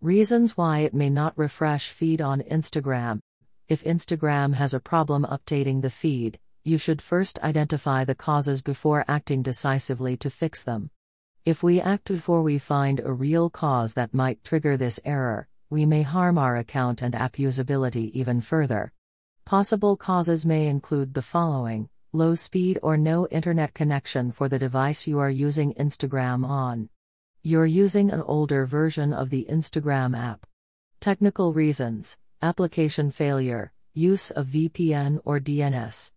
Reasons why it may not refresh feed on Instagram. If Instagram has a problem updating the feed, you should first identify the causes before acting decisively to fix them. If we act before we find a real cause that might trigger this error, we may harm our account and app usability even further. Possible causes may include the following low speed or no internet connection for the device you are using Instagram on. You're using an older version of the Instagram app. Technical reasons, application failure, use of VPN or DNS.